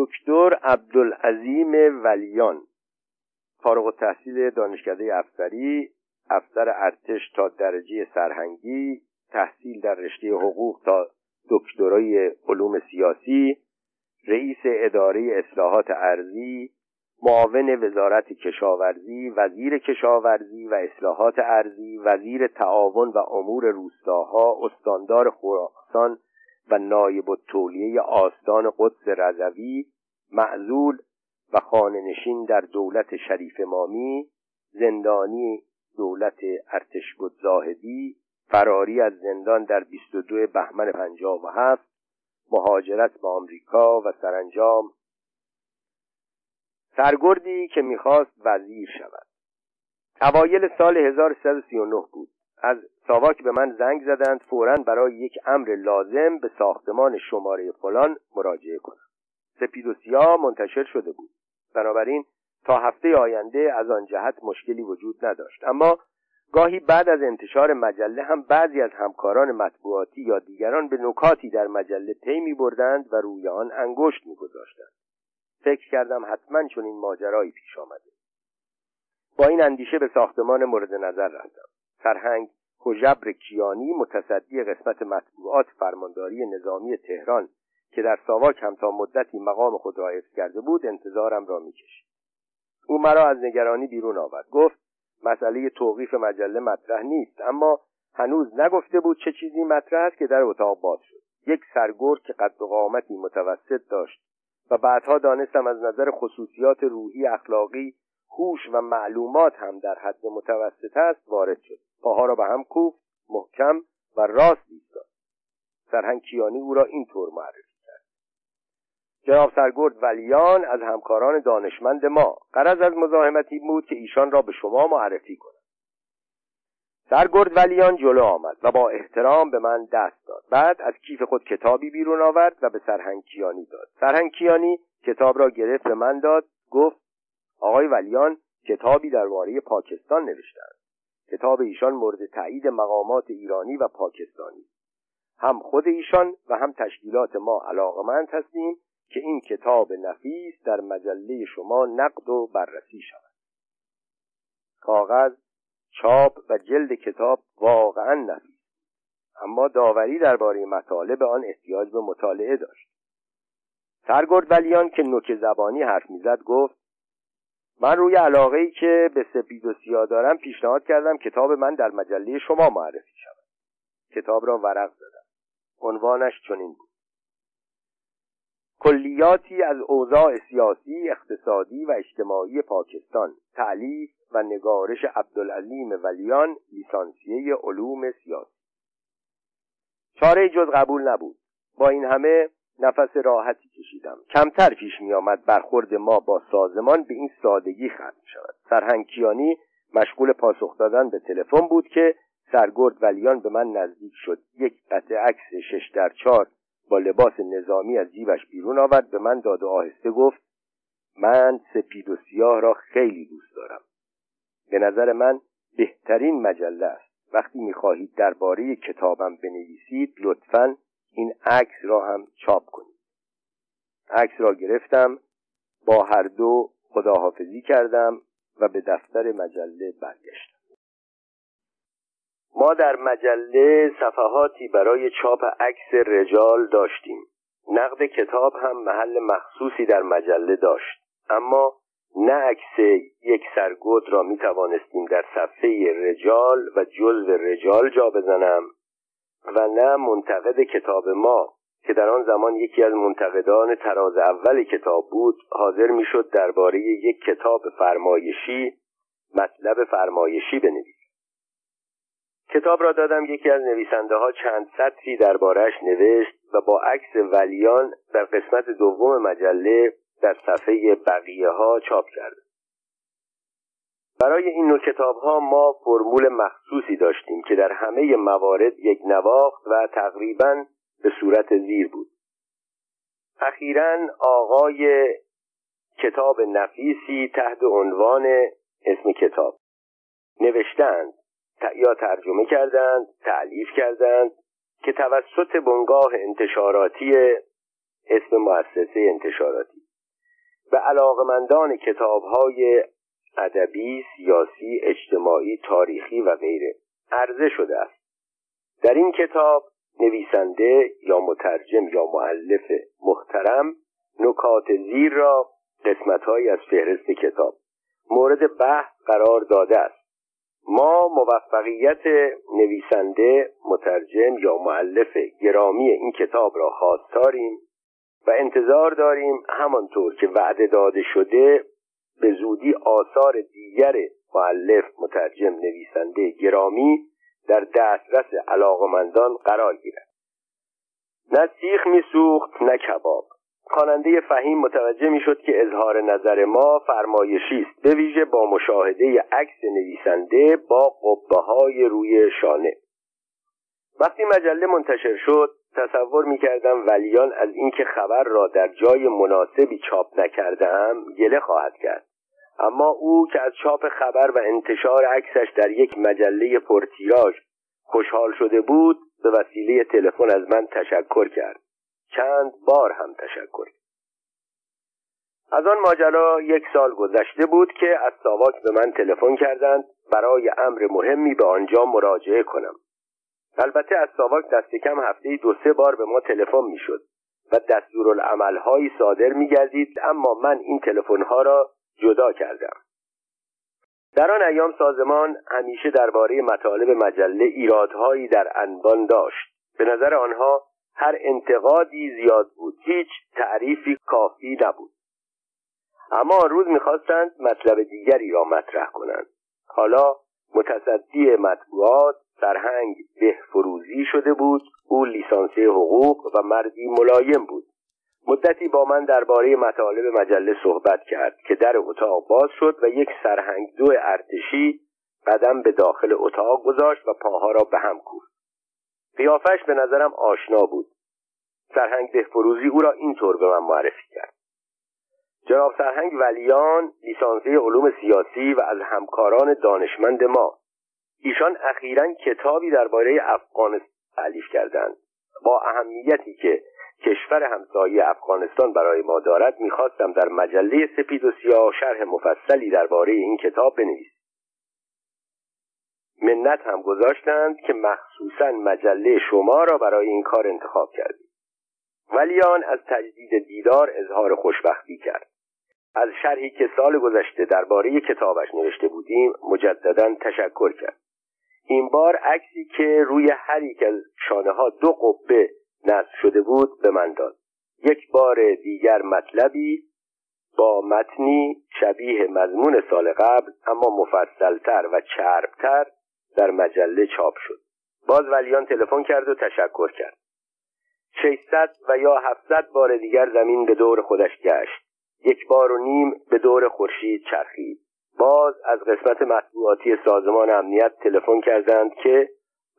دکتر عبدالعظیم ولیان فارغ التحصیل دانشکده افسری افسر ارتش تا درجه سرهنگی تحصیل در رشته حقوق تا دکترای علوم سیاسی رئیس اداره اصلاحات ارزی معاون وزارت کشاورزی وزیر کشاورزی و اصلاحات ارزی وزیر تعاون و امور روستاها استاندار خراسان و نایب التولیه آستان قدس رضوی معزول و خانهنشین در دولت شریف مامی زندانی دولت ارتشبد زاهدی فراری از زندان در 22 بهمن 57 مهاجرت به آمریکا و سرانجام. سرگردی که می‌خواست وزیر شود. اوایل سال 1339 بود. از ساواک به من زنگ زدند فورا برای یک امر لازم به ساختمان شماره فلان مراجعه کنم. سپید و سیاه منتشر شده بود. بنابراین تا هفته آینده از آن جهت مشکلی وجود نداشت. اما گاهی بعد از انتشار مجله هم بعضی از همکاران مطبوعاتی یا دیگران به نکاتی در مجله پی می بردند و روی آن انگشت می گذاشتند. فکر کردم حتما چون این ماجرایی پیش آمده. با این اندیشه به ساختمان مورد نظر رفتم. سرهنگ حجبر کیانی متصدی قسمت مطبوعات فرمانداری نظامی تهران که در ساواک هم تا مدتی مقام خود را حفظ کرده بود انتظارم را می‌کشید. او مرا از نگرانی بیرون آورد. گفت مسئله توقیف مجله مطرح نیست اما هنوز نگفته بود چه چیزی مطرح است که در اتاق باز شد. یک سرگرد که قد و قامتی متوسط داشت و بعدها دانستم از نظر خصوصیات روحی اخلاقی هوش و معلومات هم در حد متوسط است وارد شد. پاها را به هم کوفت محکم و راست ایستاد. سرهنگ کیانی او را اینطور معرفی کرد. جناب سرگرد ولیان از همکاران دانشمند ما قرض از مزاحمتی بود که ایشان را به شما معرفی کنم. سرگرد ولیان جلو آمد و با احترام به من دست داد. بعد از کیف خود کتابی بیرون آورد و به سرهنگ کیانی داد. سرهنگ کیانی کتاب را گرفت به من داد گفت آقای ولیان کتابی درباره پاکستان نوشتند کتاب ایشان مورد تایید مقامات ایرانی و پاکستانی. هم خود ایشان و هم تشکیلات ما علاقمند هستیم که این کتاب نفیس در مجله شما نقد و بررسی شود. کاغذ چاپ و جلد کتاب واقعا نفیس. اما داوری درباره مطالب آن احتیاج به مطالعه داشت. سرگرد ولیان که نوک زبانی حرف می‌زد گفت من روی علاقه ای که به سپید و سیاه دارم پیشنهاد کردم کتاب من در مجله شما معرفی شود. کتاب را ورق زدم. عنوانش چنین بود. کلیاتی از اوضاع سیاسی اقتصادی و اجتماعی پاکستان. تعلیف و نگارش عبدالعظیم ولیان لیسانسیه علوم سیاسی. چاره جز قبول نبود. با این همه نفس راحتی کشیدم. کمتر پیش می آمد برخورد ما با سازمان به این سادگی ختم شود. سرهنگ کیانی مشغول پاسخ دادن به تلفن بود که سرگرد ولیان به من نزدیک شد. یک قطع عکس شش در چار با لباس نظامی از جیبش بیرون آورد به من داد و آهسته گفت من سپید و سیاه را خیلی دوست دارم. به نظر من بهترین مجله است. وقتی می‌خواهید درباره کتابم بنویسید لطفا این عکس را هم چاپ کنید. عکس را گرفتم با هر دو خداحافظی کردم و به دفتر مجله برگشتم. ما در مجله صفحاتی برای چاپ عکس رجال داشتیم. نقد کتاب هم محل مخصوصی در مجله داشت. اما نه عکس یک سرگود را می توانستیم در صفحه رجال و جزو رجال جا بزنم و نه منتقد کتاب ما که در آن زمان یکی از منتقدان تراز اول کتاب بود حاضر می‌شد درباره یک کتاب فرمایشی مطلب فرمایشی بنویسد. کتاب را دادم یکی از نویسنده ها چند سطری دربارهش نوشت و با عکس ولیان در قسمت دوم مجله در صفحه بقیه ها چاپ کرد برای این نوع کتاب ها ما فرمول مخصوصی داشتیم که در همه موارد یک نواخت و تقریبا به صورت زیر بود. اخیرا آقای کتاب نفیسی تحت عنوان اسم کتاب. نوشتند یا ترجمه کردند تعلیف کردند که توسط بنگاه انتشاراتی اسم مؤسسه انتشاراتی به علاقمندان کتابهای ادبی، سیاسی، اجتماعی، تاریخی و غیره عرضه شده است. در این کتاب نویسنده یا مترجم یا معلف محترم نکات زیر را قسمتهایی از فهرست کتاب مورد بحث قرار داده است. ما موفقیت نویسنده مترجم یا معلف گرامی این کتاب را خواستاریم و انتظار داریم همانطور که وعده داده شده به زودی آثار دیگر معلف مترجم نویسنده گرامی در دسترس علاقمندان قرار گیرد. نه سیخ میسوخت نه کباب. خواننده فهیم متوجه می‌شد که اظهار نظر ما فرمایشی است. به ویژه با مشاهده عکس نویسنده با قبه های روی شانه. وقتی مجله منتشر شد تصور می‌کردم ولیان از اینکه خبر را در جای مناسبی چاپ نکردم گله خواهد کرد. اما او که از چاپ خبر و انتشار عکسش در یک مجله پرتیراژ خوشحال شده بود به وسیله تلفن از من تشکر کرد. چند بار هم تشکر از آن ماجرا یک سال گذشته بود که از ساواک به من تلفن کردند برای امر مهمی به آنجا مراجعه کنم. البته از ساواک دست کم هفته دو سه بار به ما تلفن می‌شد و دستورالعملهایی صادر میگردید اما من این تلفنها را جدا کردم. در آن ایام سازمان همیشه درباره مطالب مجله ایرادهایی در انبان داشت. به نظر آنها هر انتقادی زیاد بود هیچ تعریفی کافی نبود. اما آن روز می‌خواستند مطلب دیگری را مطرح کنند. حالا متصدی مطبوعات سرهنگ بهفروزی شده بود او لیسانسی حقوق و مردی ملایم بود. مدتی با من درباره مطالب مجله صحبت کرد که در اتاق باز شد و یک سرهنگ دو ارتشی قدم به داخل اتاق گذاشت و پاها را به هم کوفت. قیافش به نظرم آشنا بود. سرهنگ بهفروزی او را اینطور به من معرفی کرد. جناب سرهنگ ولیان لیسانسی علوم سیاسی و از همکاران دانشمند ما. ایشان اخیرا کتابی درباره افغانستان تعلیف کردند. با اهمیتی که کشور همسایه افغانستان برای ما دارد می‌خواستم در مجله سپید و سیاه شرح مفصلی درباره این کتاب بنویسم. منت هم گذاشتند که مخصوصا مجله شما را برای این کار انتخاب کردید ولیان از تجدید دیدار اظهار خوشبختی کرد. از شرحی که سال گذشته درباره کتابش نوشته بودیم مجددا تشکر کرد. این بار عکسی که روی هر یک از شانه ها دو قبه نصب شده بود به من داد. یک بار دیگر مطلبی با متنی شبیه مضمون سال قبل اما مفصلتر و چربتر در مجله چاپ شد. باز ولیان تلفن کرد و تشکر کرد. 600 و یا 700 بار دیگر زمین به دور خودش گشت. یک بار و نیم به دور خورشید چرخید. باز از قسمت مطبوعاتی سازمان امنیت تلفن کردند که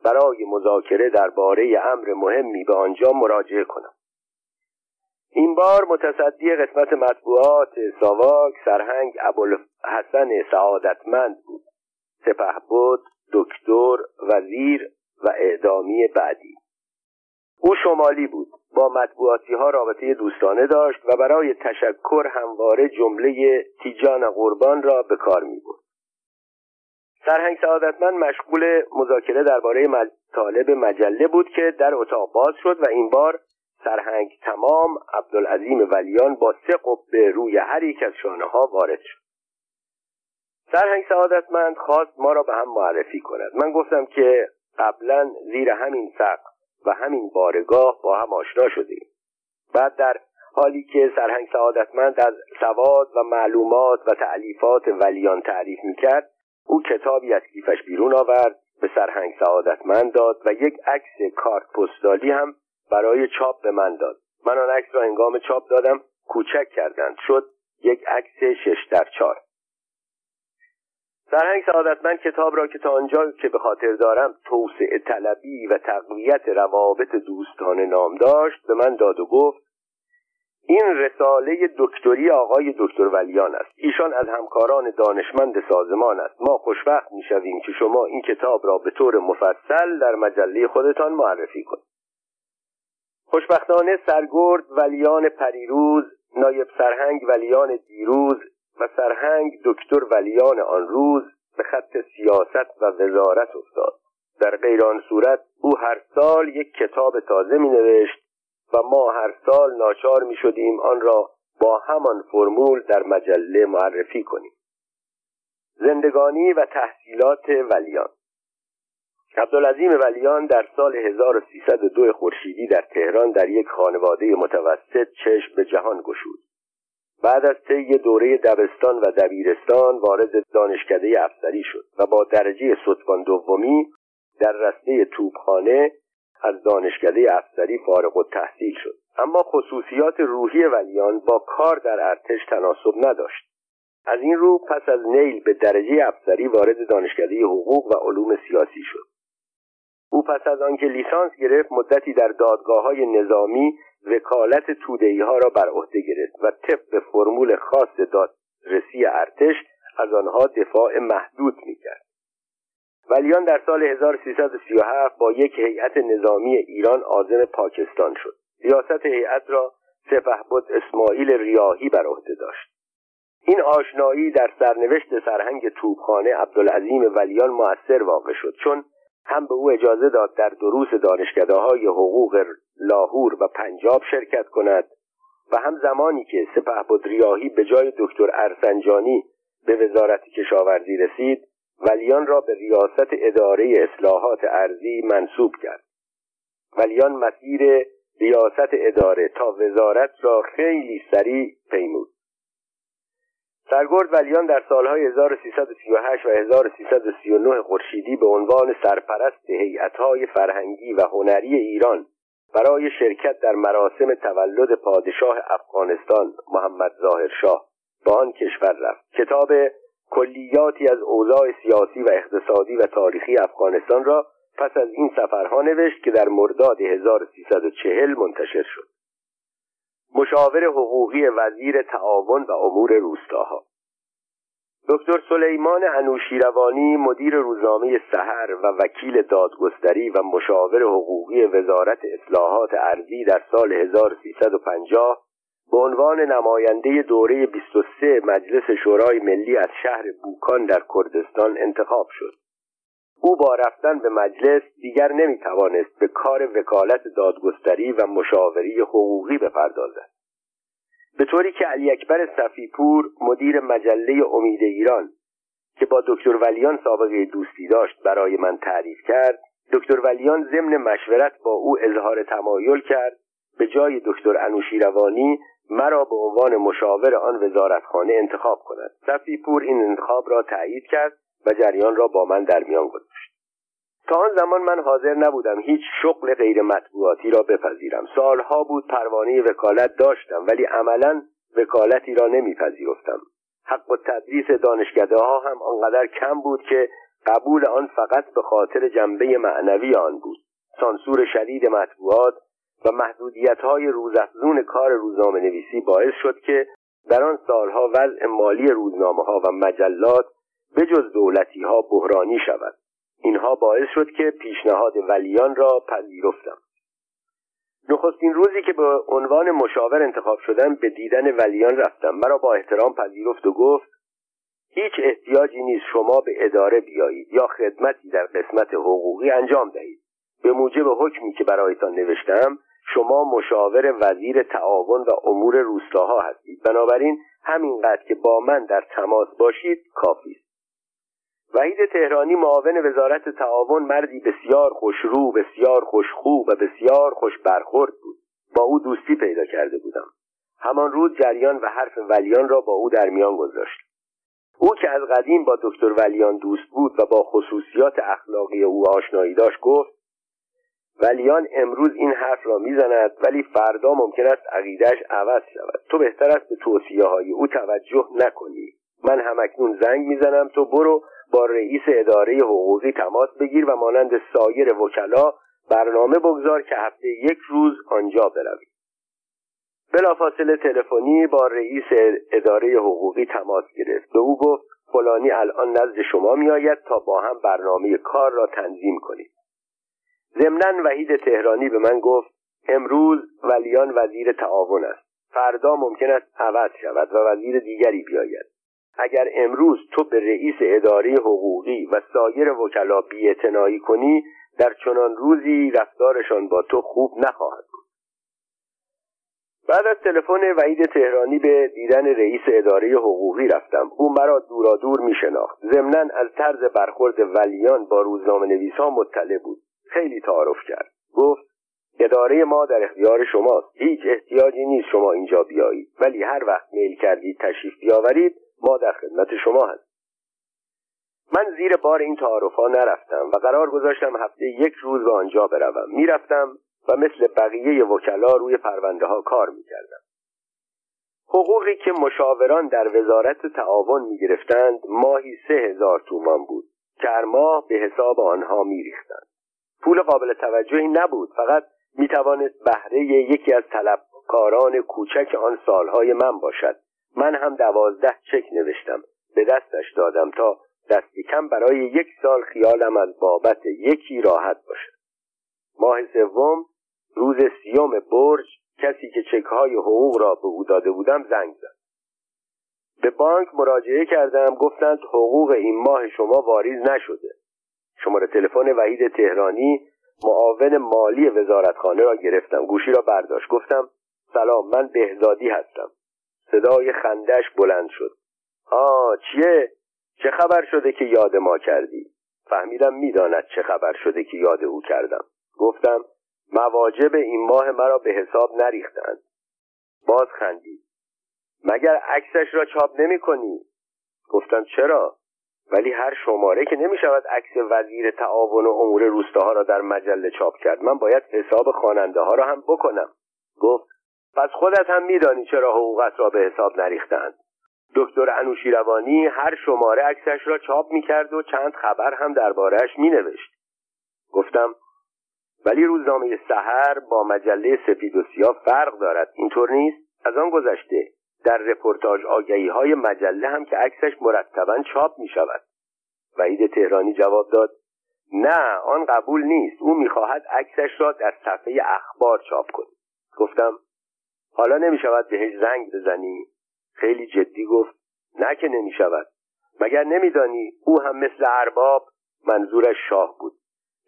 برای مذاکره درباره امر مهمی به آنجا مراجعه کنم. این بار متصدی قسمت مطبوعات ساواک سرهنگ ابوالحسن سعادتمند بود. سپه بود دکتر وزیر و اعدامی بعدی. او شمالی بود با مطبوعاتی ها رابطه دوستانه داشت و برای تشکر همواره جمله تیجان قربان را به کار می بود. سرهنگ سعادتمند مشغول مذاکره درباره مطالب مجله بود که در اتاق باز شد و این بار سرهنگ تمام عبدالعظیم ولیان با سه قبه روی هر یک از شانه ها وارد شد. سرهنگ سعادتمند خواست ما را به هم معرفی کند. من گفتم که قبلا زیر همین سقف و همین بارگاه با هم آشنا شدیم. بعد در حالی که سرهنگ سعادتمند از سواد و معلومات و تعلیفات ولیان تعریف می‌کرد او کتابی از کیفش بیرون آورد به سرهنگ سعادتمند داد و یک عکس کارت پستالی هم برای چاپ به من داد. من آن عکس را هنگام چاپ دادم کوچک کردند. شد یک عکس شش در چار سرهنگ سعادتمند کتاب را که تا آنجا که به خاطر دارم توسعه طلبی و تقویت روابط دوستانه نام داشت به من داد و گفت این رساله دکتری آقای دکتر ولیان است. ایشان از همکاران دانشمند سازمان است. ما خوشبخت می‌شویم که شما این کتاب را به طور مفصل در مجله خودتان معرفی کنید. خوشبختانه سرگرد ولیان پریروز نایب سرهنگ ولیان دیروز و سرهنگ دکتر ولیان آن روز به خط سیاست و وزارت افتاد. در غیر آن صورت او هر سال یک کتاب تازه می نوشت و ما هر سال ناچار می شدیم آن را با همان فرمول در مجله معرفی کنیم. زندگانی و تحصیلات ولیان. عبدالعظیم ولیان در سال 1302 خورشیدی در تهران در یک خانواده متوسط چشم به جهان گشود. بعد از طی دوره دبستان و دبیرستان وارد دانشکده افسری شد و با درجه ستوان دومی در رسته توپخانه از دانشکده افسری فارغ و تحصیل شد. اما خصوصیات روحی ولیان با کار در ارتش تناسب نداشت. از این رو پس از نیل به درجه افسری وارد دانشکده حقوق و علوم سیاسی شد. او پس از آنکه لیسانس گرفت مدتی در دادگاه های نظامی وکالت تودهی ها را بر عهده گرفت و طبق فرمول خاص دادرسی ارتش از آنها دفاع محدود می‌کرد. ولیان در سال 1337 با یک هیئت نظامی ایران آزم پاکستان شد. ریاست هیئت را سپهبد اسماعیل ریاهی بر عهده داشت. این آشنایی در سرنوشت سرهنگ توپخانه عبدالعظیم ولیان موثر واقع شد چون هم به او اجازه داد در دروس دانشکده های حقوق لاهور و پنجاب شرکت کند و هم زمانی که سپهبد ریاهی به جای دکتر ارسنجانی به وزارت کشاورزی رسید ولیان را به ریاست اداره اصلاحات ارزی منصوب کرد. ولیان مسیر ریاست اداره تا وزارت را خیلی سریع پیمود. سرگرد ولیان در سالهای 1338 و 1339 خورشیدی به عنوان سرپرست هیئت‌های فرهنگی و هنری ایران برای شرکت در مراسم تولد پادشاه افغانستان محمد ظاهر شاه با آن کشور رفت. کتاب کلیاتی از اوضاع سیاسی و اقتصادی و تاریخی افغانستان را پس از این سفرها نوشت که در مرداد 1340 منتشر شد. مشاور حقوقی وزیر تعاون و امور روستاها. دکتر سلیمان انوشیروانی مدیر روزنامه سحر و وکیل دادگستری و مشاور حقوقی وزارت اصلاحات ارضی در سال 1350 به عنوان نماینده دوره 23 مجلس شورای ملی از شهر بوکان در کردستان انتخاب شد. او با رفتن به مجلس دیگر نمی توانست به کار وکالت دادگستری و مشاوری حقوقی بپردازد. به طوری که علی اکبر صفیپور مدیر مجله امید ایران که با دکتر ولیان سابقه دوستی داشت برای من تعریف کرد دکتر ولیان ضمن مشورت با او اظهار تمایل کرد. به جای دکتر انوشیروانی مرا به عنوان مشاور آن وزارتخانه انتخاب کند. صفیپور این انتخاب را تایید کرد و جریان را با من در میان گذاشت. تا آن زمان من حاضر نبودم هیچ شغل غیر مطبوعاتی را بپذیرم. سالها بود پروانه وکالت داشتم ولی عملا وکالتی را نمیپذیرفتم. حق و تدریس دانشکده ها هم آنقدر کم بود که قبول آن فقط به خاطر جنبه معنوی آن بود. سانسور شدید مطبوعات و محدودیت های روزافزون کار روزنامه نویسی باعث شد که در آن سالها وضع مالی روزنامه ها و مجلات به جز دولتی ها بحرانی شود. اینها باعث شد که پیشنهاد ولیان را پذیرفتم. نخستین روزی که به عنوان مشاور انتخاب شدم به دیدن ولیان رفتم. مرا با احترام پذیرفت و گفت هیچ احتیاجی نیست شما به اداره بیایید یا خدمتی در قسمت حقوقی انجام دهید. به موجب حکمی که برایتان نوشتم شما مشاور وزیر تعاون و امور روستاها هستید. بنابراین همینقدر که با من در تماس باشید کافی است. وحید تهرانی معاون وزارت تعاون مردی بسیار خوشرو بسیار خوشخو و بسیار خوش برخورد بود. با او دوستی پیدا کرده بودم. همان روز جریان و حرف ولیان را با او در میان گذاشت. او که از قدیم با دکتر ولیان دوست بود و با خصوصیات اخلاقی او آشنایی داشت گفت ولیان امروز این حرف را می‌زند ولی فردا ممکن است عقیدهش عوض شود. تو بهتر است به توصیه های او توجه نکنی. من همکنون زنگ می‌زنم تو برو با رئیس اداره حقوقی تماس بگیر و مانند سایر وکلا برنامه بگذار که هفته یک روز آنجا بروی. بلافاصله تلفنی با رئیس اداره حقوقی تماس گرفت. به او گفت فلانی الان نزد شما میآید تا با هم برنامه کار را تنظیم کنید. ضمنا وحید تهرانی به من گفت امروز ولیان وزیر تعاون است. فردا ممکن است عوض شود و وزیر دیگری بیاید. اگر امروز تو به رئیس اداره حقوقی و سایر وکلا بیاعتنایی کنی در چنان روزی رفتارشان با تو خوب نخواهد بود. بعد از تلفن وعید تهرانی به دیدن رئیس اداره حقوقی رفتم. او مرا دورادور می شناخت ضمنا از طرز برخورد ولیان با روزنامه نویس ها مطلع بود. خیلی تعارف کرد. گفت اداره ما در اختیار شماست. هیچ احتیاجی نیست شما اینجا بیایید. ولی هر وقت میل کردید تشریف بیاورید ما در خدمت شما هستیم. من زیر بار این تعارف ها نرفتم و قرار گذاشتم هفته یک روز به آنجا بروم. می‌رفتم و مثل بقیه وکلا روی پرونده ها کار می‌کردم. حقوقی که مشاوران در وزارت تعاون می‌گرفتند ماهی سه هزار تومان بود که ماه به حساب آنها میریختند. پول قابل توجهی نبود. فقط می‌توانست بهره یکی از طلبکاران کوچک آن سالهای من باشد. من هم دوازده چک نوشتم. به دستش دادم تا دستی کم برای یک سال خیالم از بابت یکی راحت باشد. ماه سوم روز سیوم برج کسی که چکهای حقوق را به او داده بودم زنگ زد. به بانک مراجعه کردم گفتند حقوق این ماه شما واریز نشده. شماره تلفن وحید تهرانی معاون مالی وزارتخانه را گرفتم. گوشی را برداشت. گفتم سلام من بهزادی هستم. صدای خندش بلند شد. آ چیه؟ چه خبر شده که یاد ما کردی؟ فهمیدم می‌داند چه خبر شده که یاد او کردم. گفتم مواجب این ماه مرا به حساب نریختند. باز خندید. مگر عکسش را چاپ نمی کنی؟ گفتم چرا؟ ولی هر شماره که نمی شود عکس وزیر تعاون و امور روستاها را در مجله چاپ کرد من باید حساب خواننده ها را هم بکنم. گفت پس خودت هم میدانی چرا حقوقت را به حساب نریختند دکتر انوشیروانی هر شماره عکسش را چاپ می‌کرد و چند خبر هم دربارهش مینوشت. گفتم ولی روزنامه سحر با مجله سپید و سیاه فرق دارد. اینطور نیست؟ از آن گذشته. در رپورتاج آگهی های مجله هم که عکسش مرتبا چاپ می شود وحید تهرانی جواب داد نه آن قبول نیست. او می‌خواهد عکسش را در صفحه اخبار چاپ کنی گفتم حالا نمی شود بهش زنگ بزنی؟ خیلی جدی گفت نه که نمی شود مگر نمیدانی او هم مثل ارباب منظورش شاه بود؟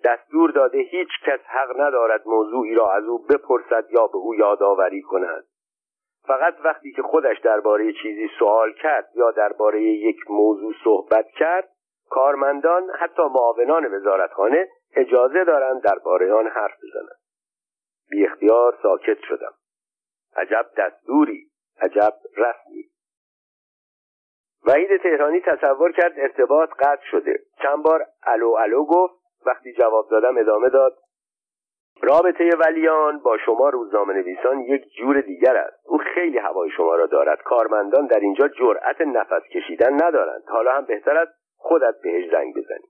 دستور داده هیچ کس حق ندارد موضوعی را از او بپرسد یا به او یادآوری کند. فقط وقتی که خودش درباره چیزی سوال کرد یا درباره یک موضوع صحبت کرد کارمندان حتی معاونان وزارتخانه اجازه دارند درباره آن حرف بزنند. بی اختیار ساکت شدم. عجب دستوری عجب رسمی. وحید تهرانی تصور کرد ارتباط قطع شده. چند بار الو الو گفت وقتی جواب دادم ادامه داد. رابطه ولیان با شما روزنامه نویسان یک جور دیگر است. او خیلی هوای شما را دارد. کارمندان در اینجا جرأت نفس کشیدن ندارند. حالا هم بهتر است خودت بهش زنگ بزنی.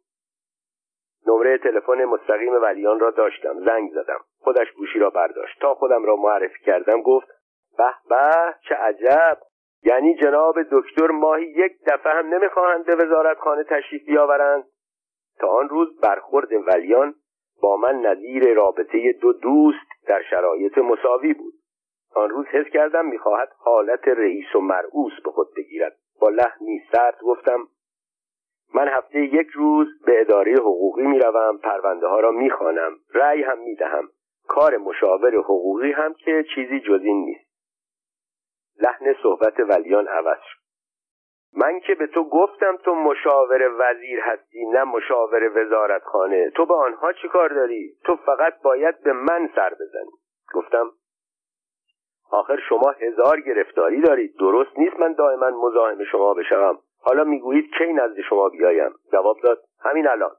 نمره تلفن مستقیم ولیان را داشتم. زنگ زدم. خودش گوشی را برداشت. تا خودم را معرفی کردم گفت به به چه عجب. یعنی جناب دکتر ماهی یک دفعه هم نمی‌خواهند به وزارتخانه تشریف بیاورند. تا آن روز برخورد ولیان با من نظیر رابطه دو دوست در شرایط مساوی بود. آن روز حس کردم می‌خواهد حالت رئیس و مرعوس به خود بگیرد. با لحنی سرد گفتم من هفته یک روز به اداره حقوقی می‌روم پرونده ها را می‌خوانم. رأی هم می‌دهم. کار مشاور حقوقی هم که چیزی جز این نیست. لحن صحبت ولیان عوض شد. من که به تو گفتم تو مشاور وزیر هستی نه مشاور وزارتخانه. تو به آنها چی کار داری؟ تو فقط باید به من سر بزنی. گفتم آخر شما هزار گرفتاری دارید. درست نیست من دائما مزاحم شما بشوم. حالا می‌گویید کی نزد شما بیایم؟ جواب داد همین الان.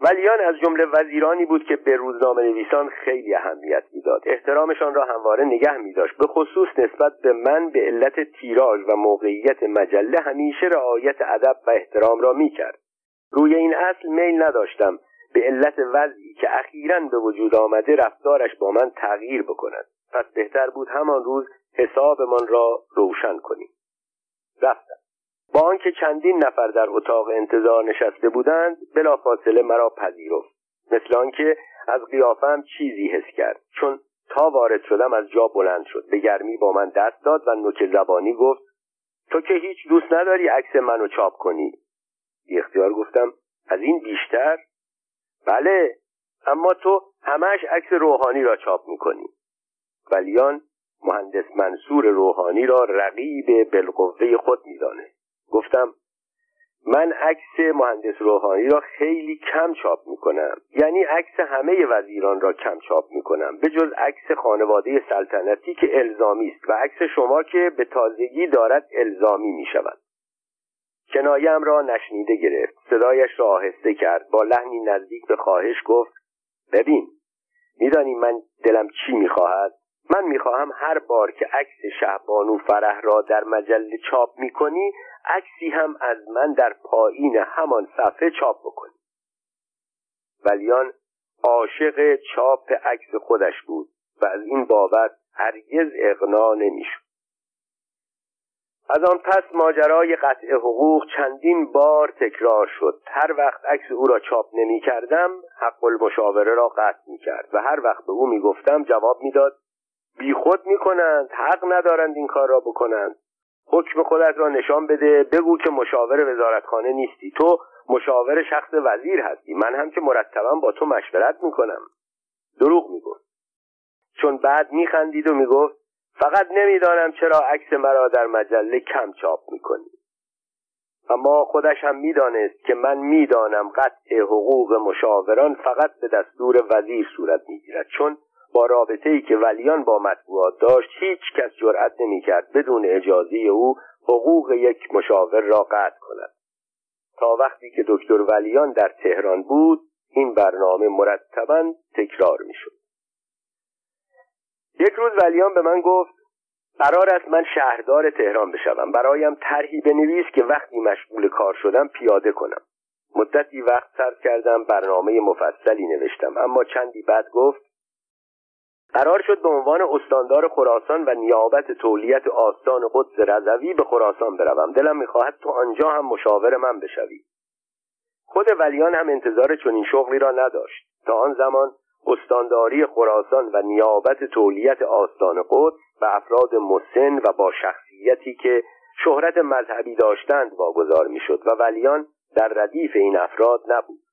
ولیان از جمله وزیرانی بود که به روزنامه نویسان خیلی اهمیت می‌داد. احترامشان را همواره نگه میداشت. به خصوص نسبت به من به علت تیراژ و موقعیت مجله همیشه رعایت ادب و احترام را می‌کرد. روی این اصل میل نداشتم به علت وضعی که اخیرا به وجود آمده رفتارش با من تغییر بکند. پس بهتر بود همان روز حسابمان را روشن کنیم. رفتم. با آنکه چندین نفر در اتاق انتظار نشسته بودند بلافاصله مرا پذیرفت. مثل آنکه از قیافم چیزی حس کرد. چون تا وارد شدم از جا بلند شد. به گرمی با من دست داد و نوک زبانی گفت تو که هیچ دوست نداری عکس منو چاپ کنی. بی اختیار گفتم از این بیشتر؟ بله اما تو همش عکس روحانی را چاپ می‌کنی. ولیان مهندس منصور روحانی را رقیب بالقوه خود میدانه گفتم من عکس مهندس روحانی را خیلی کم چاپ می‌کنم. یعنی عکس همه وزیران را کم چاپ می‌کنم. به جز عکس خانواده سلطنتی که الزامی است و عکس شما که به تازگی دارد الزامی می‌شود. کنایم را نشنیده گرفت. صدایش را آهسته کرد. با لحنی نزدیک به خواهش گفت ببین میدانی من دلم چی می‌خواهد؟ من می‌خواهم هر بار که عکس شهبانو فرح را در مجله چاپ می‌کنی عکسی هم از من در پایین همان صفحه چاپ بکنی ولیان عاشق چاپ عکس خودش بود و از این بابت هرگز اغنا نمی‌شد. از آن پس ماجرای قطع حقوق چندین بار تکرار شد. هر وقت عکس او را چاپ نمی کردم حق المشاوره را قطع می کرد و هر وقت به او می گفتم جواب می‌داد بیخود می کنند حق ندارند این کار را بکنند. حکم خودت را نشان بده. بگو که مشاور وزارتخانه نیستی. تو مشاور شخص وزیر هستی. من هم که مرتبا با تو مشورت می‌کنم. دروغ می‌گفت. چون بعد میخندید و می‌گفت فقط نمی‌دانم چرا عکس مرا در مجله کم چاپ می‌کنی. اما خودش هم می‌دانست که من می‌دانم قطع حقوق مشاوران فقط به دستور وزیر صورت می‌گیرد. چون با رابطه ای که ولیان با مطبوعات داشت هیچ کس جرأت نمی‌کرد بدون اجازه او حقوق یک مشاور را قطع کند. تا وقتی که دکتر ولیان در تهران بود این برنامه مرتبا تکرار می‌شد. یک روز ولیان به من گفت قرار است من شهردار تهران بشوم. برایم طرحی بنویس که وقتی مشغول کار شدم پیاده کنم. مدتی وقت صرف کردم برنامه مفصلی نوشتم. اما چندی بعد گفت قرار شد به عنوان استاندار خراسان و نیابت تولیت آستان قدس رضوی به خراسان بروم. دلم می‌خواهد تو آنجا هم مشاور من بشوی. خود ولیان هم انتظار چنین شغلی را نداشت. تا آن زمان استانداری خراسان و نیابت تولیت آستان قدس و افراد مسن و با شخصیتی که شهرت مذهبی داشتند واگذار می‌شد و ولیان در ردیف این افراد نبود.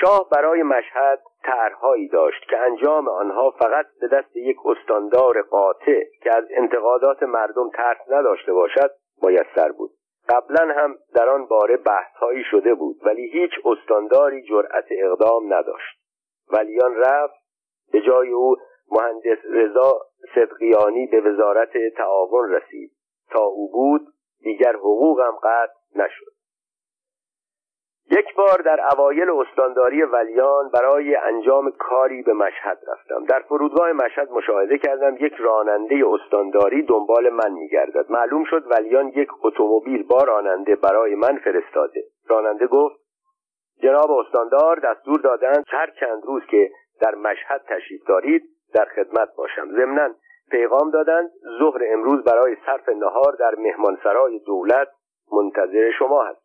شاه برای مشهد طرحهایی داشت که انجام آنها فقط به دست یک استاندار قاطع که از انتقادات مردم ترس نداشته باشد میسر بود. قبلا هم در آن باره بحثهایی شده بود ولی هیچ استانداری جرأت اقدام نداشت. ولیان رفت به جای او مهندس رضا صدقیانی به وزارت تعاون رسید. تا او بود دیگر حقوقم قطع نشد. یک بار در اوایل استانداری ولیان برای انجام کاری به مشهد رفتم. در فرودگاه مشهد مشاهده کردم یک راننده استانداری دنبال من میگردد. معلوم شد ولیان یک اتومبیل با راننده برای من فرستاده. راننده گفت جناب استاندار دستور دادند هر چند روز که در مشهد تشریف دارید در خدمت باشم. ضمنا پیغام دادند ظهر امروز برای صرف نهار در مهمانسرای دولت منتظر شما هستم.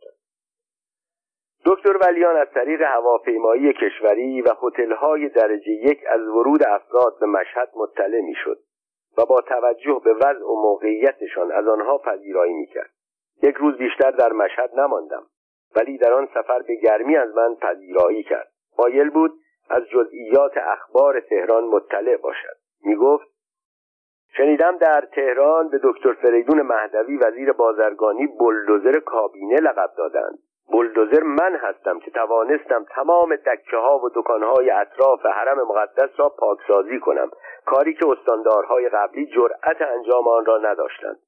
دکتر ولیان از طریق هواپیمایی کشوری و هتل‌های درجه یک از ورود افراد به مشهد مطلع می‌شد و با توجه به وضع و موقعیتشان از آنها پذیرایی می‌کرد. یک روز بیشتر در مشهد نماندم ولی در آن سفر به گرمی از من پذیرایی کرد. مایل بود از جزئیات اخبار تهران مطلع باشد. می‌گفت شنیدم در تهران به دکتر فریدون مهدوی وزیر بازرگانی بلدوزر کابینه لقب دادند. بلدوزر من هستم که توانستم تمام دکه ها و دکان های اطراف حرم مقدس را پاکسازی کنم. کاری که استاندارهای قبلی جرأت انجام آن را نداشتند.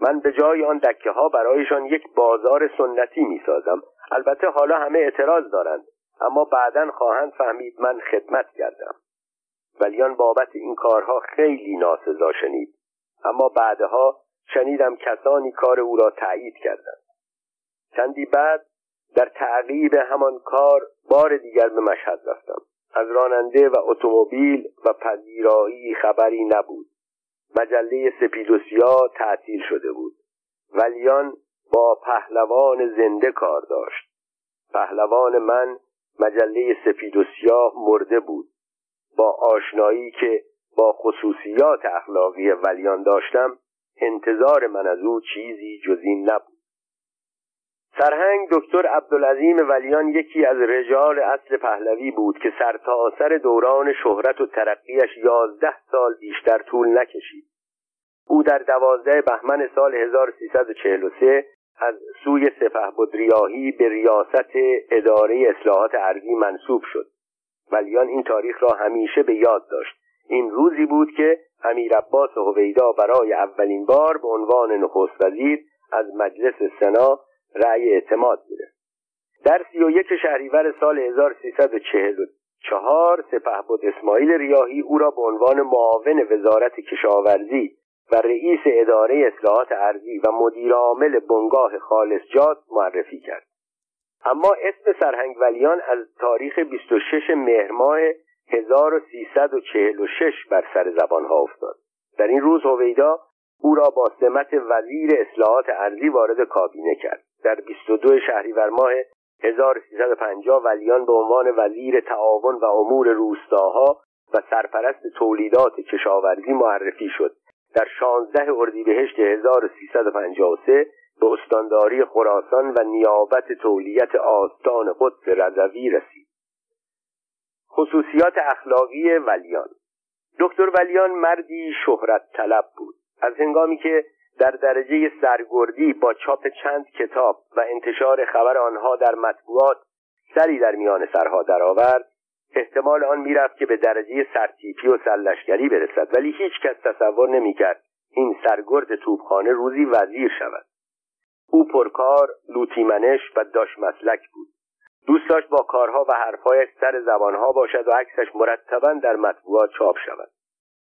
من به جای آن دکه ها برایشان یک بازار سنتی می سازم البته حالا همه اعتراض دارند اما بعدا خواهند فهمید من خدمت کردم. ولیان بابت این کارها خیلی ناسزا شنید اما بعدها شنیدم کسانی کار او را تایید کردند. چندی بعد در تعقیب همان کار بار دیگر به مشهد رفتم. از راننده و اتومبیل و پذیرایی خبری نبود. مجله سپید و سیاه تعطیل شده بود. ولیان با پهلوان زنده کار داشت. پهلوان من مجله سپید و سیاه مرده بود. با آشنایی که با خصوصیات اخلاقی ولیان داشتم انتظار من از او چیزی جز این نبود. سرهنگ دکتر عبدالعظیم ولیان یکی از رجال اصل پهلوی بود که سرتاسر سر دوران شهرت و ترقیش یازده سال بیشتر طول نکشید. او در دوازده بهمن سال 1343 از سوی سپه بدریاهی به ریاست اداره اصلاحات ارضی منصوب شد. ولیان این تاریخ را همیشه به یاد داشت. این روزی بود که امیر عباس هویدا برای اولین بار به عنوان نخست وزیر از مجلس سنا رأی اعتماد گرفت در سی و یک شهریور سال 1344 سپه بود اسماعیل ریاهی او را به عنوان معاون وزارت کشاورزی و رئیس اداره اصلاحات ارضی و مدیر عامل بنگاه خالصجات معرفی کرد. اما اسم سرهنگ ولیان از تاریخ 26 مهر ماه 1346 بر سر زبان ها افتاد. در این روز هویدا او را با سمت وزیر اصلاحات ارضی وارد کابینه کرد. در 22 شهریور ماه 1350 ولیان به عنوان وزیر تعاون و امور روستاها و سرپرست تولیدات کشاورزی معرفی شد. در 16 اردیبهشت 1353 به استانداری خراسان و نیابت تولیت آستان قدس رضوی رسید. خصوصیات اخلاقی ولیان. دکتر ولیان مردی شهرت طلب بود. از هنگامی که در درجه سرگردی با چاپ چند کتاب و انتشار خبر آنها در مطبوعات سری در میان سرها درآورد. احتمال آن می‌رفت که به درجه سرتیپی و سرلشکری برسد ولی هیچ کس تصور نمی‌کرد این سرگرد توپخانه روزی وزیر شود. او پرکار لوتیمنش و داش مسلک بود. دوست داشت با کارها و حرفهایش سر زبانها باشد و عکسش مرتبا در مطبوعات چاپ شود.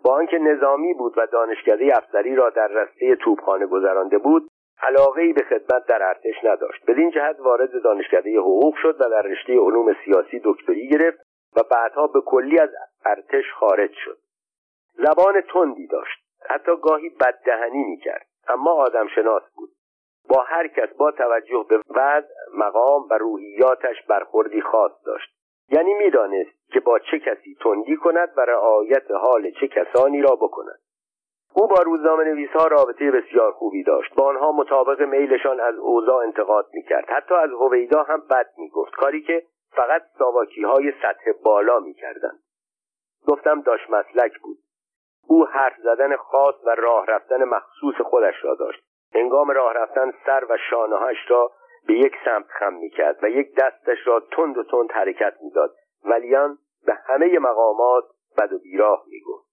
با آنکه نظامی بود و دانشکده افسری را در رسته توپخانه گذرانده بود علاقهای به خدمت در ارتش نداشت. بدین جهت وارد دانشکده حقوق شد و در رشته علوم سیاسی دکتری گرفت و بعدها به کلی از ارتش خارج شد. زبان تندی داشت. حتی گاهی بددهنی می‌کرد اما آدم شناس بود. با هر کس با توجه به وضع مقام و روحیاتش برخوردی خاص داشت. یعنی می‌دانست که با چه کسی تندی کند و رعایت حال چه کسانی را بکند. او با روزنامه نویسها رابطه بسیار خوبی داشت. با آنها مطابق میلشان از اوضاع انتقاد می‌کرد. حتی از هویدا هم بد می‌گفت. کاری که فقط ساواکی های سطح بالا می‌کردند. گفتم داشت مسلک بود. او حرف زدن خاص و راه رفتن مخصوص خودش را داشت. هنگام راه رفتن سر و شانههاش را به یک سمت خم می‌کرد و یک دستش را تند و تند حرکت می‌داد. ولیان به همه مقامات بد و بیراه می‌گفت.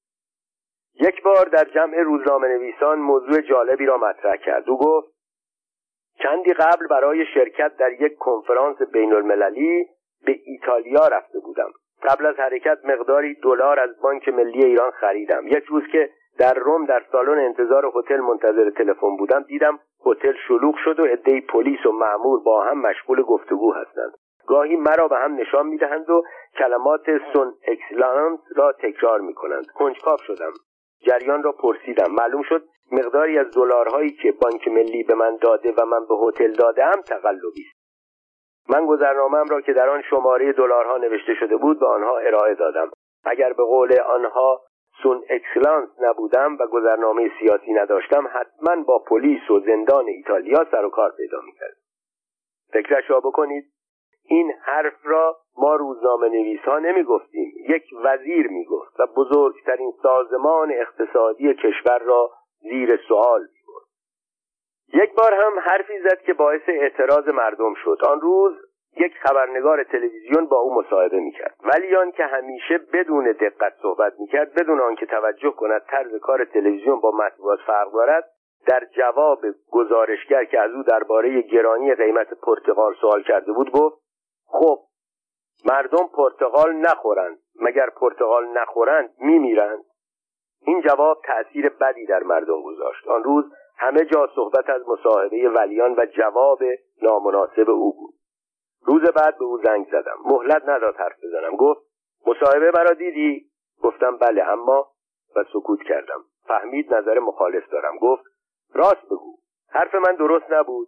یک بار در جمع روزنامه نویسان موضوع جالبی را مطرح کرد. او گفت چندی قبل برای شرکت در یک کنفرانس بین المللی به ایتالیا رفته بودم. قبل از حرکت مقداری دلار از بانک ملی ایران خریدم. یک روز که در روم در سالن انتظار هتل منتظر تلفن بودم. دیدم هتل شلوغ شد و عدهای پلیس و معمور با هم مشغول گفتگو هستند. گاهی مرا به هم نشان می‌دهند و کلمات Son Excellence را تکرار می‌کنند. کنجکاو شدم. جریان را پرسیدم. معلوم شد مقداری از دلارهایی که بانک ملی به من داده و من به هتل دادم تقلبی است. من گذرنامهام را که در آن شماره دلارها نوشته شده بود به آنها ارائه دادم. اگر به قول آنها Son Excellence نبودم و گذرنامه سیاسی نداشتم حتما با پلیس و زندان ایتالیا سر و کار پیدا می‌کرد فکرش را بکنید این حرف را ما روزنامه نویس ها نمی گفتیم یک وزیر می گفت و بزرگترین سازمان اقتصادی کشور را زیر سوال می یک بار هم حرفی زد که باعث اعتراض مردم شد. آن روز یک خبرنگار تلویزیون با او مصاحبه می‌کرد. ولی آن که همیشه بدون دقت صحبت می‌کرد بدون آنکه توجه کند طرز کار تلویزیون با مطبوعات فرق دارد در جواب گزارشگر که از او درباره گرانی قیمت پرتقال سوال کرده بود گفت خب مردم پرتقال نخورند. مگر پرتقال نخورند میمیرند؟ این جواب تأثیر بدی در مردم گذاشت. آن روز همه جا صحبت از مصاحبه ولیان و جواب نامناسب او بود. روز بعد به او زنگ زدم. مهلت نداد حرف بزنم. گفت مصاحبه مرا دیدی؟ گفتم بله اما و سکوت کردم. فهمید نظر مخالف دارم. گفت راست بگو. حرف من درست نبود.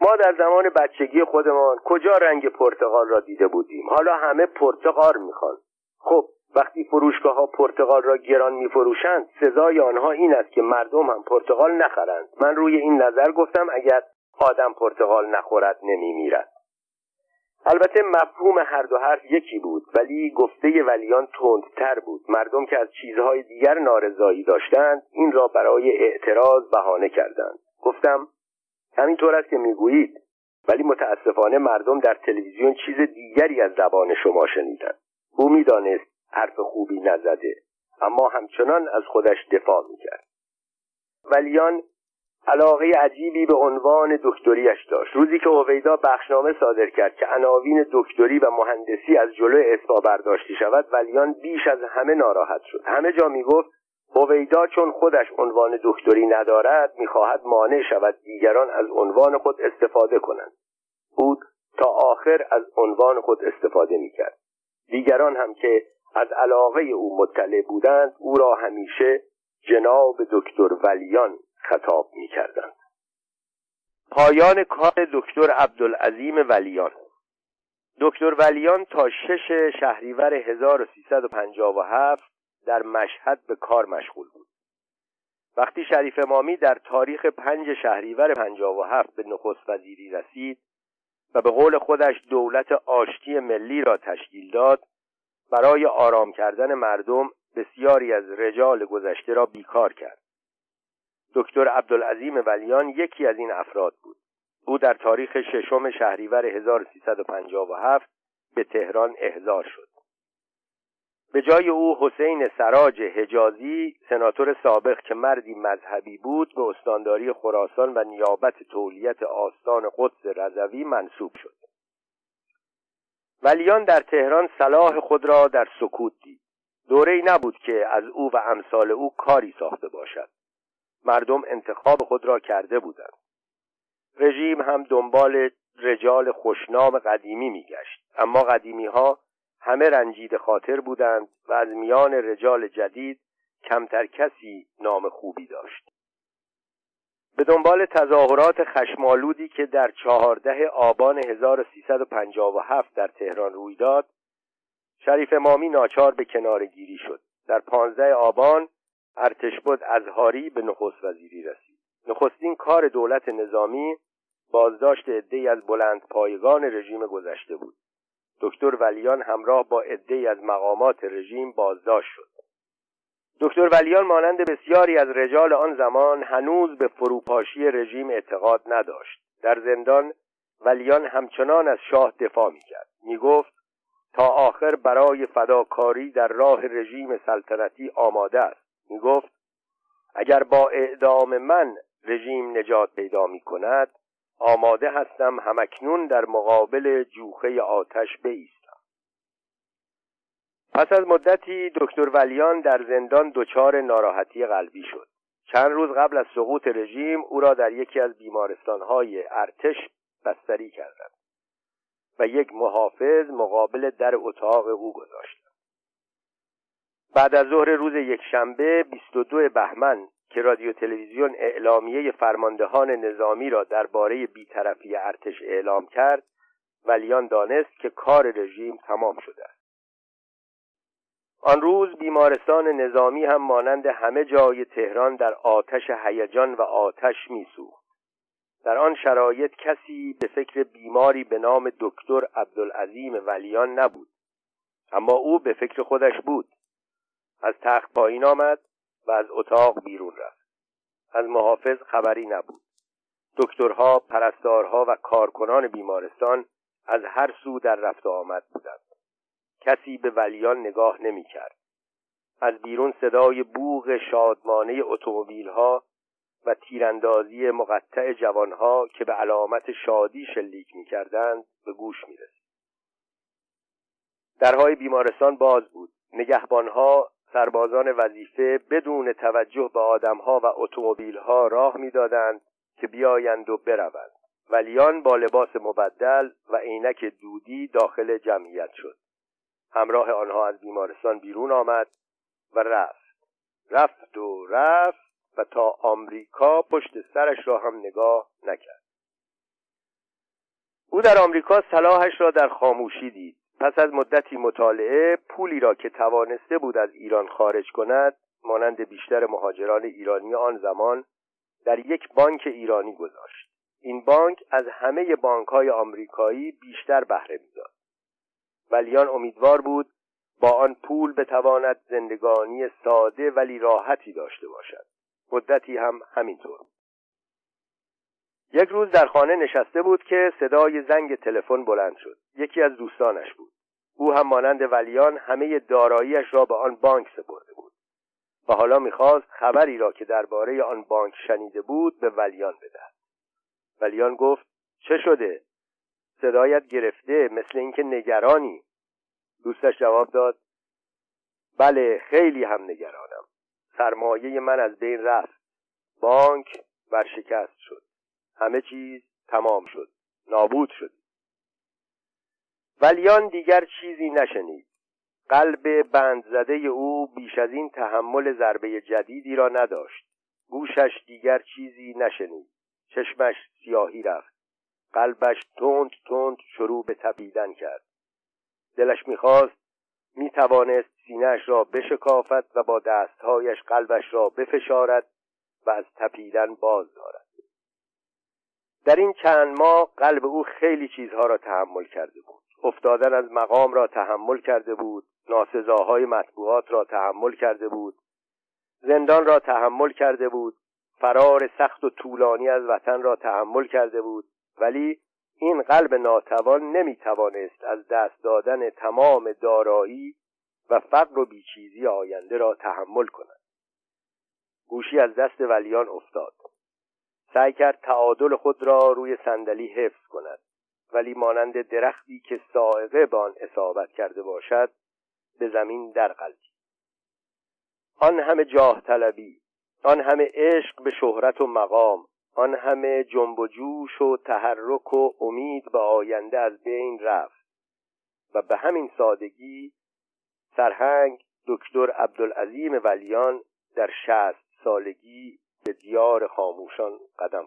ما در زمان بچگی خودمان کجا رنگ پرتغال را دیده بودیم؟ حالا همه پرتغال می‌خوان. خب وقتی فروشگاه ها پرتغال را گران میفروشند سزای آنها این است که مردم هم پرتغال نخرند. من روی این نظر گفتم اگر آدم پرتغال نخورد نمیمیرد. البته مفهوم هر دو حرف یکی بود ولی گفته ولیان تندتر بود. مردم که از چیزهای دیگر نارضایی داشتند این را برای اعتراض بهانه کردند. گفتم همینطور است که می‌گویید ولی متاسفانه مردم در تلویزیون چیز دیگری از زبان شما شنیدند. او می‌دانست حرف خوبی نزده اما همچنان از خودش دفاع می‌کرد. ولیان علاقه عجیبی به عنوان دکتریش داشت. روزی که اویدا بخشنامه صادر کرد که عناوین دکتری و مهندسی از جلو اسما برداشته شود ولیان بیش از همه ناراحت شد. همه جا می‌گفت هویدا چون خودش عنوان دکتری ندارد می‌خواهد مانع شود دیگران از عنوان خود استفاده کنند. بود تا آخر از عنوان خود استفاده می‌کرد. دیگران هم که از علاقه او مطلع بودند او را همیشه جناب دکتر ولیان خطاب می‌کردند. پایان کار دکتر عبدالعظیم ولیان. دکتر ولیان تا شش شهریور 1357 در مشهد به کار مشغول بود. وقتی شریف امامی در تاریخ پنج شهریور 57 به نخست وزیری رسید و به قول خودش دولت آشتی ملی را تشکیل داد برای آرام کردن مردم بسیاری از رجال گذشته را بیکار کرد. دکتر عبدالعظیم ولیان یکی از این افراد بود. او در تاریخ ششم شهریور 1357 به تهران احضار شد. به جای او حسین سراج حجازی سناتور سابق که مردی مذهبی بود به استانداری خراسان و نیابت تولیت آستان قدس رضوی منصوب شد. ولیان در تهران صلاح خود را در سکوت دید. دوره ای نبود که از او و امثال او کاری ساخته باشد. مردم انتخاب خود را کرده بودند. رژیم هم دنبال رجال خوشنام قدیمی میگشت. اما قدیمی ها همه رنجید خاطر بودند و از میان رجال جدید کمتر کسی نام خوبی داشت. به دنبال تظاهرات خشمالودی که در چهارده آبان 1357 در تهران روی داد شریف مامی ناچار به کنار گیری شد. در پانزده آبان ارتشبد ازهاری به نخست وزیری رسید. نخستین کار دولت نظامی بازداشت عدهای از بلند پایگان رژیم گذشته بود. دکتر ولیان همراه با عدهای از مقامات رژیم بازداشت شد. دکتر ولیان مانند بسیاری از رجال آن زمان هنوز به فروپاشی رژیم اعتقاد نداشت. در زندان ولیان همچنان از شاه دفاع می‌کرد. می‌گفت تا آخر برای فداکاری در راه رژیم سلطنتی آماده است. می‌گفت اگر با اعدام من رژیم نجات پیدا می کند آماده هستم همکنون در مقابل جوخه آتش بیستم پس از مدتی دکتر ولیان در زندان دچار ناراحتی قلبی شد. چند روز قبل از سقوط رژیم او را در یکی از بیمارستانهای ارتش بستری کردند و یک محافظ مقابل در اتاق او گذاشتند. بعد از ظهر روز یک شنبه 22 بهمن که رادیو تلویزیون اعلامیه فرماندهان نظامی را درباره بیطرفی ارتش اعلام کرد ولیان دانست که کار رژیم تمام شده است. آن روز بیمارستان نظامی هم مانند همه جای تهران در آتش هیجان و آتش میسوخت. در آن شرایط کسی به فکر بیماری به نام دکتر عبدالعظیم ولیان نبود اما او به فکر خودش بود. از تخت پایین آمد و از اتاق بیرون رفت. از محافظ خبری نبود. دکترها پرستارها و کارکنان بیمارستان از هر سو در رفت و آمد بودند. کسی به ولیان نگاه نمی کرد. از بیرون صدای بوغ شادمانه اتومبیل‌ها و تیراندازی مقطع جوانها که به علامت شادی شلیک می‌کردند به گوش می‌رسید. درهای بیمارستان باز بود. نگهبانها سربازان وظیفه بدون توجه به آدمها و اتومبیلها راه می‌دادند که بیایند و بروند. ولیان با لباس مبدل و عینک دودی داخل جمعیت شد. همراه آنها از بیمارستان بیرون آمد و رفت. رفت و رفت و تا آمریکا پشت سرش را هم نگاه نکرد. او در آمریکا صلاحش را در خاموشی دید. پس از مدتی مطالعه پولی را که توانسته بود از ایران خارج کند مانند بیشتر مهاجران ایرانی آن زمان در یک بانک ایرانی گذاشت. این بانک از همه بانک های آمریکایی بیشتر بهره می‌داد. ولیان امیدوار بود با آن پول بتواند زندگانی ساده ولی راحتی داشته باشد. مدتی هم همینطور یک روز در خانه نشسته بود که صدای زنگ تلفن بلند شد. یکی از دوستانش بود. او هم مانند ولیان همه داراییش را به آن بانک سپرده بود. و حالا می‌خواست خبری را که درباره آن بانک شنیده بود به ولیان بدهد. ولیان گفت چه شده؟ صدایت گرفته مثل اینکه نگرانی. دوستش جواب داد بله خیلی هم نگرانم. سرمایه من از بین رفت. بانک ورشکست شد. همه چیز تمام شد نابود شد. ولیان دیگر چیزی نشنید. قلب بند زده او بیش از این تحمل ضربه جدیدی را نداشت. گوشش دیگر چیزی نشنید. چشمش سیاهی رفت. قلبش تند تند شروع به تپیدن کرد. دلش می‌خواست می‌توانست سینهاش را بشکافد و با دستهایش قلبش را بفشارد و از تپیدن باز دارد. در این چند ماه قلب او خیلی چیزها را تحمل کرده بود. افتادن از مقام را تحمل کرده بود. ناسزاهای مطبوعات را تحمل کرده بود. زندان را تحمل کرده بود. فرار سخت و طولانی از وطن را تحمل کرده بود. ولی این قلب ناتوان نمی‌توانست از دست دادن تمام دارایی و فقر و بیچیزی آینده را تحمل کند. گوشی از دست ولیان افتاد. سعی کرد تعادل خود را روی صندلی حفظ کند. ولی مانند درختی که سائقه به آن اصابت کرده باشد به زمین در آن همه جاه طلبی آن همه عشق به شهرت و مقام آن همه جنب و جوش و تحرک و امید به آینده از بین رفت. و به همین سادگی سرهنگ دکتر عبدالعظیم ولیان در شست سالگی به دیار خاموشان قدم